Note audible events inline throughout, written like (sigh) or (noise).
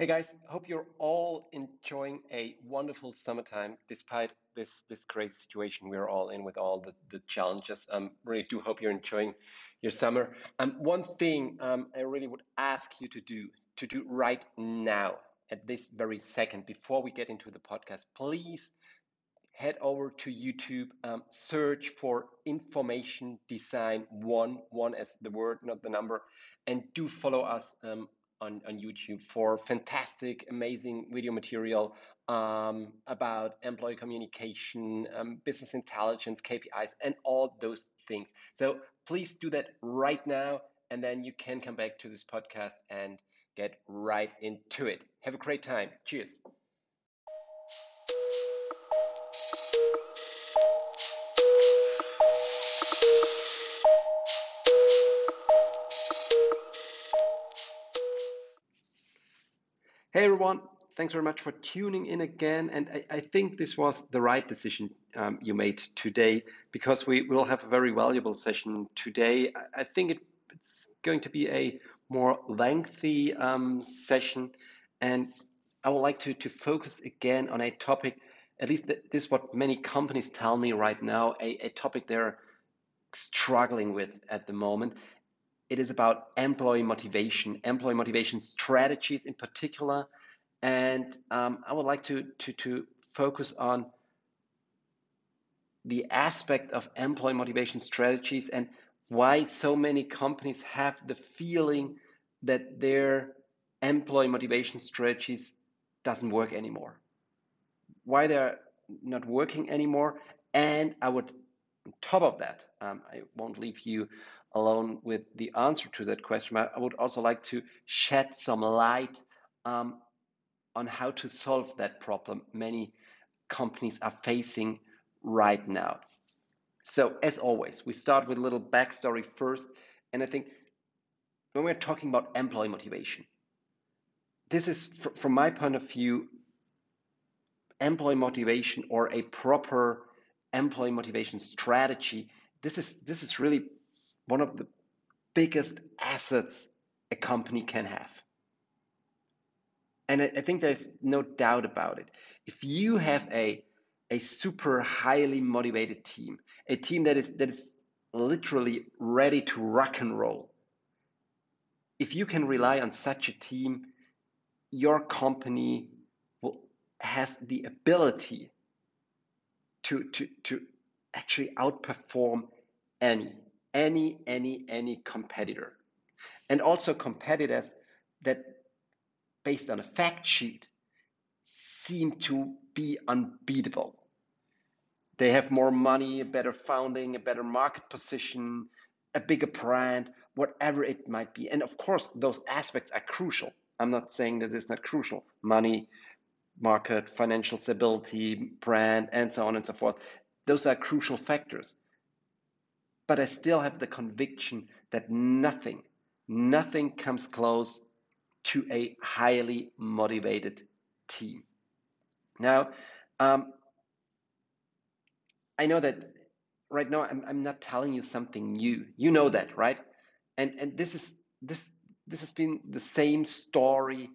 Hey guys, hope you're all enjoying a wonderful summertime despite this this crazy situation we're all in with all the, the challenges. Um, really do hope you're enjoying your summer. Um, one thing um, I really would ask you to do to do right now at this very second before we get into the podcast, please head over to YouTube, um, search for information design one, one as the word, not the number, and do follow us um, on, on YouTube for fantastic, amazing video material um, about employee communication, um, business intelligence, KPIs, and all those things. So please do that right now, and then you can come back to this podcast and get right into it. Have a great time. Cheers. Hey everyone, thanks very much for tuning in again. And I, I think this was the right decision um, you made today because we will have a very valuable session today. I, I think it, it's going to be a more lengthy um, session, and I would like to, to focus again on a topic. At least this is what many companies tell me right now, a, a topic they're struggling with at the moment, it is about employee motivation, employee motivation strategies in particular. And um, I would like to, to, to focus on the aspect of employee motivation strategies and why so many companies have the feeling that their employee motivation strategies doesn't work anymore why they're not working anymore and i would on top of that um, i won't leave you alone with the answer to that question. I would also like to shed some light um, on how to solve that problem many companies are facing right now. So, as always, we start with a little backstory first. And I think when we're talking about employee motivation, this is, from my point of view, employee motivation or a proper employee motivation strategy. This is this is really one of the biggest assets a company can have. And I, think there's no doubt about it. If you have a, a super highly motivated team, a team that is that is literally ready to rock and roll, if you can rely on such a team, your company will, has the ability to, to, to actually outperform any any, any, any competitor. And also competitors that, based on a fact sheet, seem to be unbeatable. They have more money, a better founding, a better market position, a bigger brand, whatever it might be. And of course, those aspects are crucial. I'm not saying that it's not crucial. Money, market, financial stability, brand, and so on and so forth. Those are crucial factors but I still have the conviction that nothing, nothing comes close to a highly motivated team. Now, um, I know that right now I'm, I'm not telling you something new. You know that, right? And and this is this this has been the same story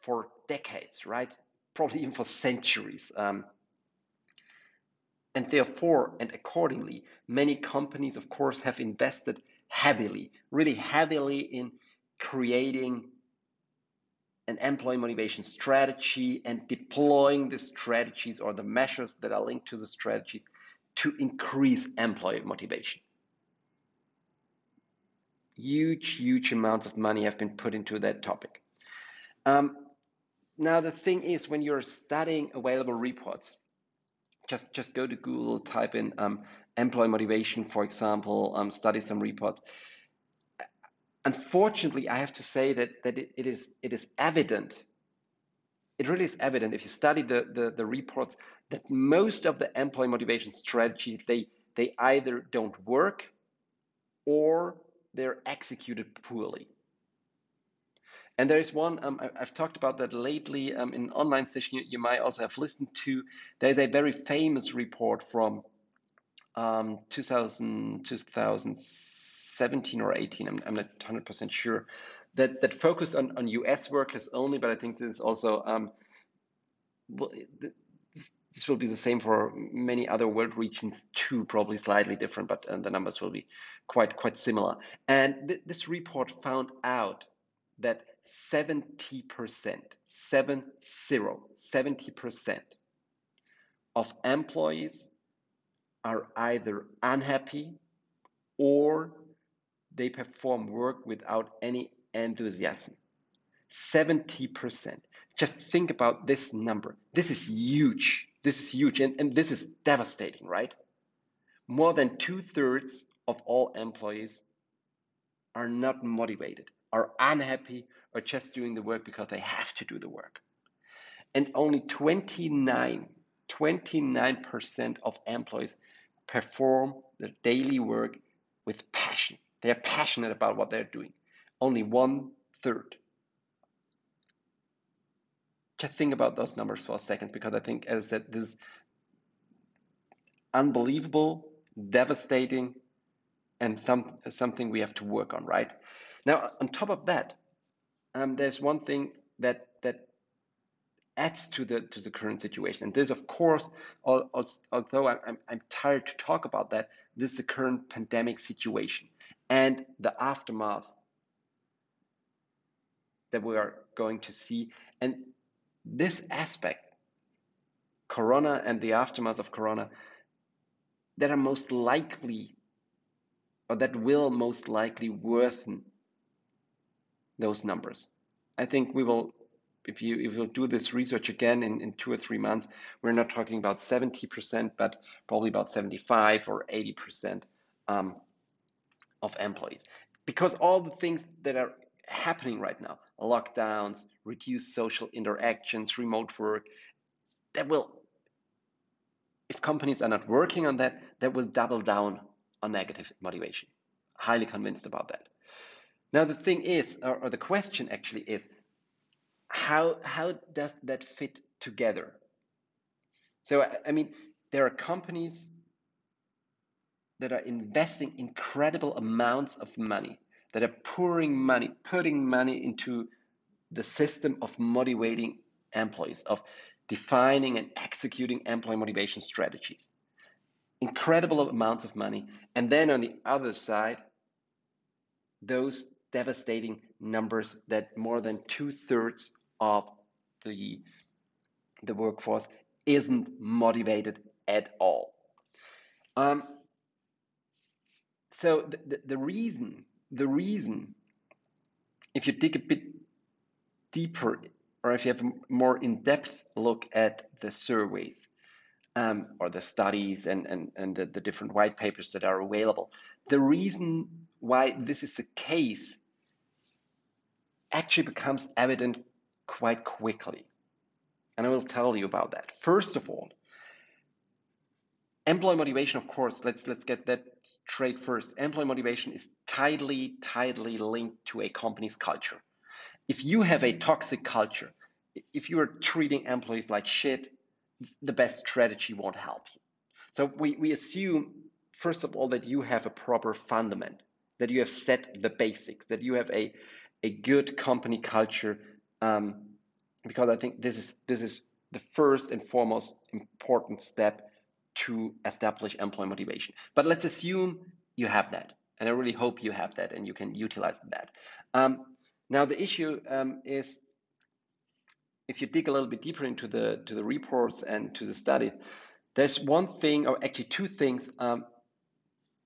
for decades, right? Probably even for centuries. Um, and therefore, and accordingly, many companies, of course, have invested heavily, really heavily in creating an employee motivation strategy and deploying the strategies or the measures that are linked to the strategies to increase employee motivation. Huge, huge amounts of money have been put into that topic. Um, now, the thing is, when you're studying available reports, just just go to Google, type in um, employee motivation, for example, um, study some report. Unfortunately, I have to say that that it, it is it is evident. It really is evident if you study the, the, the reports that most of the employee motivation strategies they they either don't work or they're executed poorly. And there is one, um, I, have talked about that lately um, in online session you, you, might also have listened to. There's a very famous report from um, 2000, 2017 or 18, I'm, I'm not 100% sure. that that focus on, on US workers only, but I think this is also um, well, this will be the same for many other world regions too, probably slightly different, but uh, the numbers will be quite quite similar. And th this report found out that 70%, 70, 70% of employees are either unhappy or they perform work without any enthusiasm. 70%. Just think about this number. This is huge. This is huge and, and this is devastating, right? More than two thirds of all employees are not motivated, are unhappy, or just doing the work because they have to do the work. And only 29, 29% of employees perform their daily work with passion. They are passionate about what they're doing. Only one third. Just think about those numbers for a second because I think, as I said, this is unbelievable, devastating, and some, something we have to work on, right? Now, on top of that, um, there's one thing that that adds to the to the current situation, and this, of course, although I'm I'm tired to talk about that, this is the current pandemic situation and the aftermath that we are going to see, and this aspect, Corona and the aftermath of Corona, that are most likely or that will most likely worsen those numbers. I think we will, if you if you'll do this research again in, in two or three months, we're not talking about 70%, but probably about 75 or 80% um, of employees. Because all the things that are happening right now, lockdowns, reduced social interactions, remote work, that will, if companies are not working on that, that will double down on negative motivation. Highly convinced about that. Now the thing is, or, or the question actually is, how how does that fit together? So I, I mean, there are companies that are investing incredible amounts of money, that are pouring money, putting money into the system of motivating employees, of defining and executing employee motivation strategies. Incredible amounts of money. And then on the other side, those devastating numbers that more than two thirds of the, the workforce isn't motivated at all. Um, so the, the, the reason, the reason, if you dig a bit deeper or if you have a more in-depth look at the surveys um, or the studies and, and, and the, the different white papers that are available, the reason why this is the case actually becomes evident quite quickly. And I will tell you about that. First of all, employee motivation, of course, let's let's get that straight first. Employee motivation is tightly, tightly linked to a company's culture. If you have a toxic culture, if you are treating employees like shit, the best strategy won't help you. So we, we assume, first of all, that you have a proper fundament, that you have set the basics, that you have a, a good company culture, um, because I think this is this is the first and foremost important step to establish employee motivation. But let's assume you have that, and I really hope you have that and you can utilize that. Um, now the issue um, is if you dig a little bit deeper into the to the reports and to the study, there's one thing, or actually two things, um,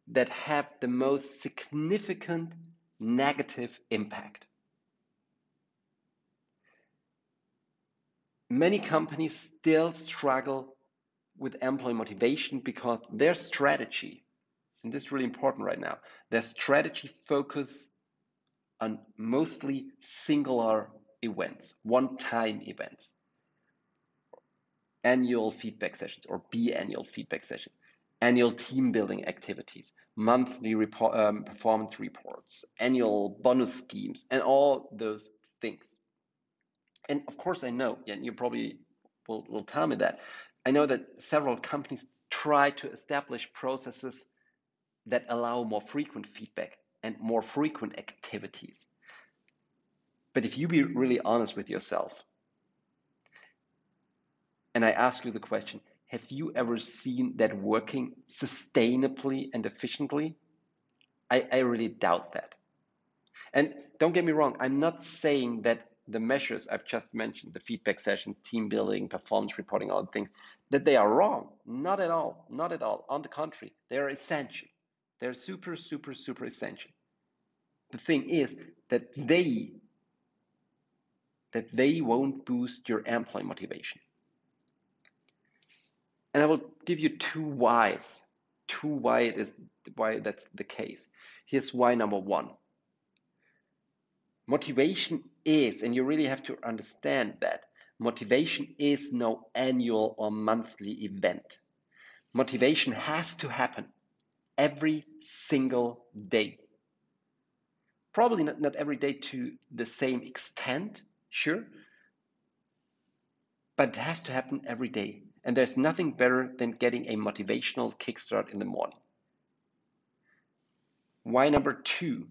that have the most significant negative impact. Many companies still struggle with employee motivation because their strategy, and this is really important right now, their strategy focus on mostly singular events, one-time events, annual feedback sessions or biannual feedback sessions, annual team building activities, monthly report, um, performance reports, annual bonus schemes, and all those things. And of course, I know, and you probably will, will tell me that, I know that several companies try to establish processes that allow more frequent feedback and more frequent activities. But if you be really honest with yourself, and I ask you the question, have you ever seen that working sustainably and efficiently? I, I really doubt that. And don't get me wrong, I'm not saying that the measures I've just mentioned, the feedback session, team building, performance reporting, all the things, that they are wrong. Not at all. Not at all. On the contrary, they are essential. They're super, super, super essential. The thing is that they that they won't boost your employee motivation. And I will give you two whys, two why it is why that's the case. Here's why number one. Motivation is, and you really have to understand that, motivation is no annual or monthly event. Motivation has to happen every single day. Probably not, not every day to the same extent, sure, but it has to happen every day. And there's nothing better than getting a motivational kickstart in the morning. Why number two?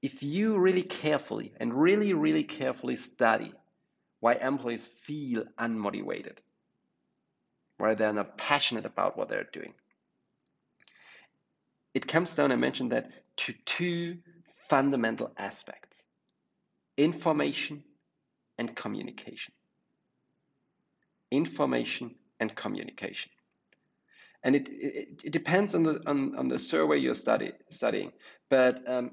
If you really carefully and really, really carefully study why employees feel unmotivated, why they're not passionate about what they're doing, it comes down, I mentioned that, to two fundamental aspects information and communication. Information and communication. And it, it, it depends on the, on, on the survey you're study, studying, but um,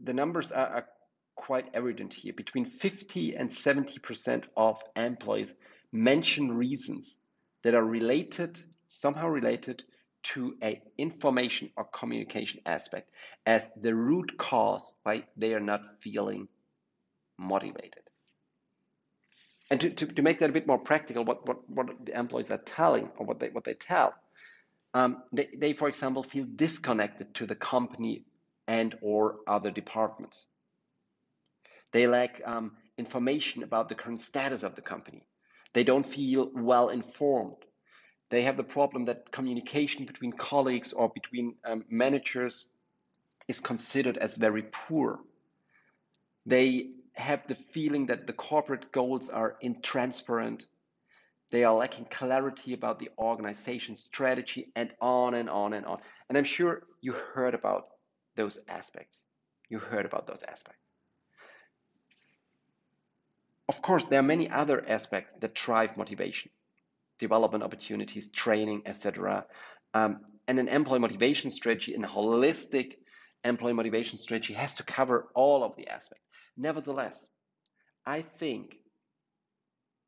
the numbers are, are quite evident here. Between 50 and 70% of employees mention reasons that are related, somehow related to a information or communication aspect as the root cause why they are not feeling motivated. And to, to, to make that a bit more practical, what, what, what the employees are telling or what they, what they tell, um, they, they, for example, feel disconnected to the company and or other departments. They lack um, information about the current status of the company. They don't feel well informed. They have the problem that communication between colleagues or between um, managers is considered as very poor. They have the feeling that the corporate goals are intransparent. They are lacking clarity about the organization strategy and on and on and on. And I'm sure you heard about those aspects. You heard about those aspects. Of course, there are many other aspects that drive motivation development opportunities, training, etc. Um, and an employee motivation strategy a holistic employee motivation strategy has to cover all of the aspects. Nevertheless, I think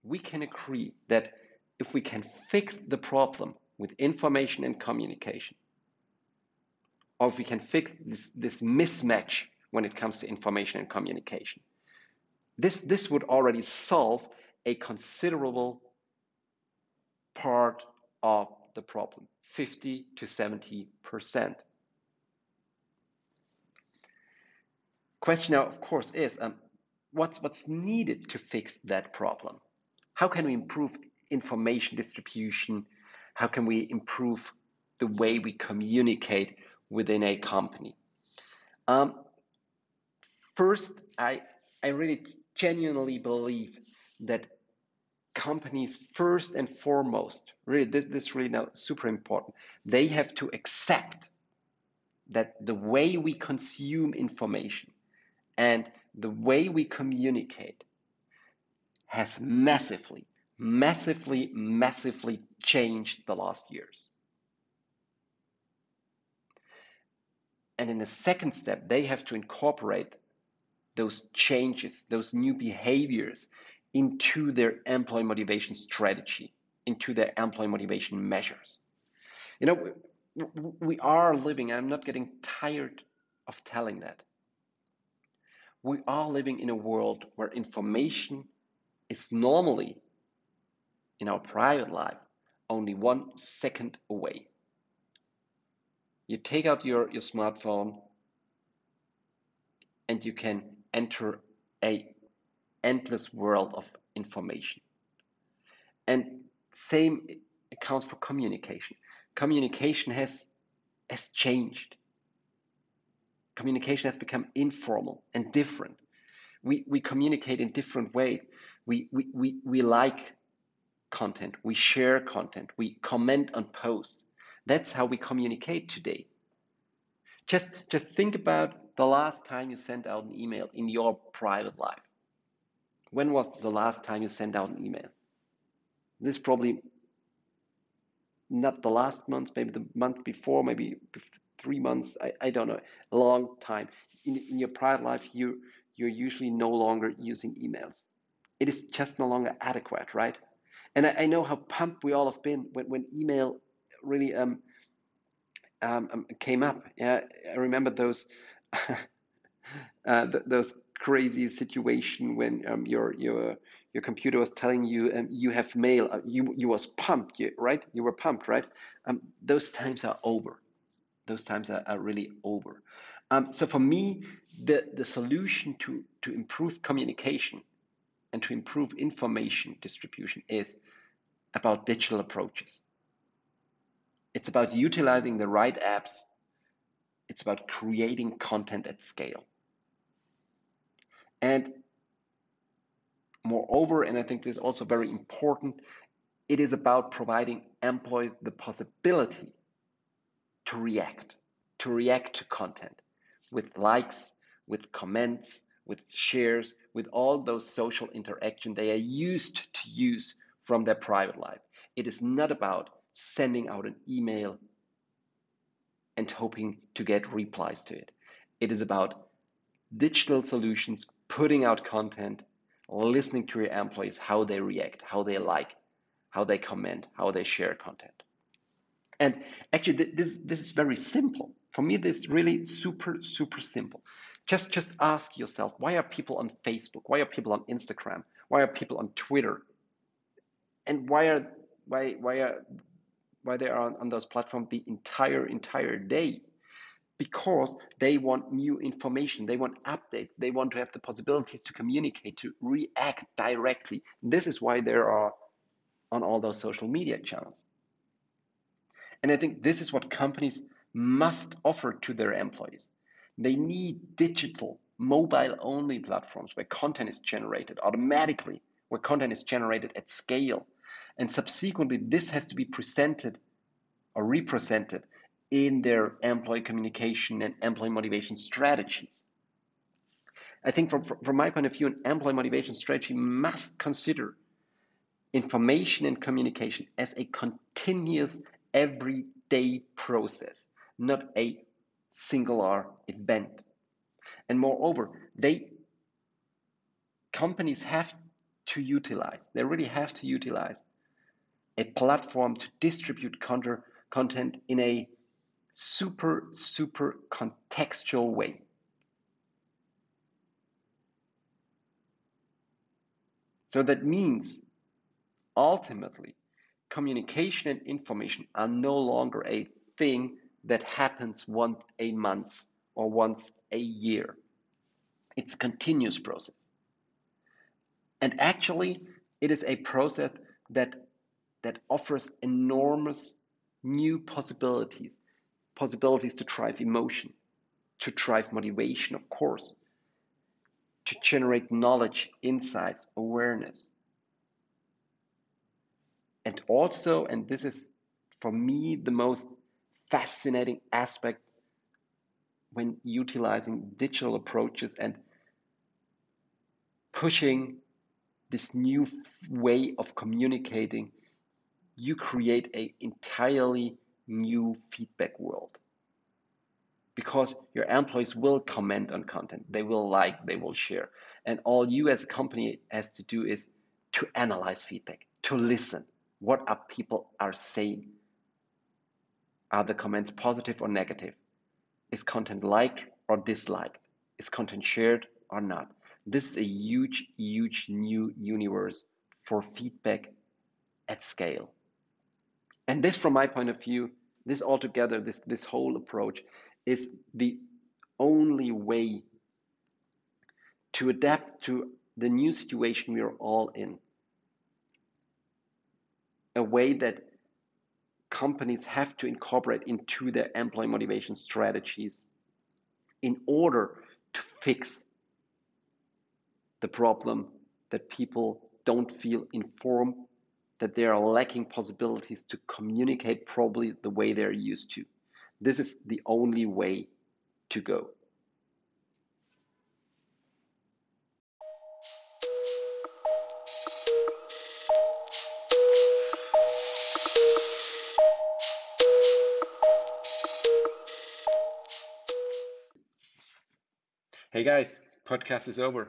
we can agree that if we can fix the problem with information and communication, or if we can fix this, this mismatch when it comes to information and communication. This, this would already solve a considerable part of the problem, 50 to 70%. Question now, of course, is um, what's, what's needed to fix that problem? How can we improve information distribution? How can we improve the way we communicate within a company. Um, first, I, I really genuinely believe that companies first and foremost, really this, this really now super important, they have to accept that the way we consume information and the way we communicate has massively, massively, massively changed the last years. And in the second step, they have to incorporate those changes, those new behaviors into their employee motivation strategy, into their employee motivation measures. You know, we are living, I'm not getting tired of telling that. We are living in a world where information is normally in our private life only one second away you take out your, your smartphone and you can enter a endless world of information. And same accounts for communication. Communication has has changed. Communication has become informal and different. We, we communicate in different ways. We, we, we, we like content, we share content, we comment on posts. That's how we communicate today. Just, just think about the last time you sent out an email in your private life. When was the last time you sent out an email? This probably not the last month, maybe the month before, maybe three months. I, I don't know, a long time. In, in your private life, you you're usually no longer using emails. It is just no longer adequate, right? And I, I know how pumped we all have been when, when email really um, um, um came up. Yeah, I remember those (laughs) uh, th those crazy situation when um, your your your computer was telling you um, you have mail. Uh, you you was pumped, you, right? You were pumped, right? Um, those times are over. Those times are, are really over. Um, so for me, the the solution to to improve communication and to improve information distribution is about digital approaches. It's about utilizing the right apps. It's about creating content at scale. And moreover, and I think this is also very important, it is about providing employees the possibility to react, to react to content with likes, with comments, with shares, with all those social interaction they are used to use from their private life. It is not about sending out an email and hoping to get replies to it. It is about digital solutions putting out content, listening to your employees, how they react, how they like, how they comment, how they share content. And actually, this, this is very simple. For me, this is really super, super simple. Just, just ask yourself, why are people on Facebook? Why are people on Instagram? Why are people on Twitter? And why are why why are why they are on, those platforms the entire entire day? because they want new information, they want updates, they want to have the possibilities to communicate, to react directly. This is why they are on all those social media channels. And I think this is what companies must offer to their employees. They need digital, mobile only platforms where content is generated automatically, where content is generated at scale. And subsequently, this has to be presented or represented in their employee communication and employee motivation strategies. I think from, from my point of view, an employee motivation strategy must consider information and communication as a continuous everyday process, not a singular event. And moreover, they companies have to utilize, they really have to utilize a platform to distribute content in a super, super contextual way. So that means ultimately communication and information are no longer a thing that happens once a month or once a year. It's a continuous process. And actually, it is a process that, that offers enormous new possibilities possibilities to drive emotion, to drive motivation, of course, to generate knowledge, insights, awareness. And also, and this is for me the most fascinating aspect when utilizing digital approaches and pushing this new way of communicating, you create a entirely new feedback world. Because your employees will comment on content they will like they will share. And all you as a company has to do is to analyze feedback to listen. What are people are saying? Are the comments positive or negative? Is content liked or disliked? Is content shared or not? This is a huge huge new universe for feedback at scale and this, from my point of view, this altogether, this, this whole approach is the only way to adapt to the new situation we are all in. A way that companies have to incorporate into their employee motivation strategies in order to fix the problem that people don't feel informed, that they are lacking possibilities to communicate probably the way they're used to. This is the only way to go. Hey guys, podcast is over.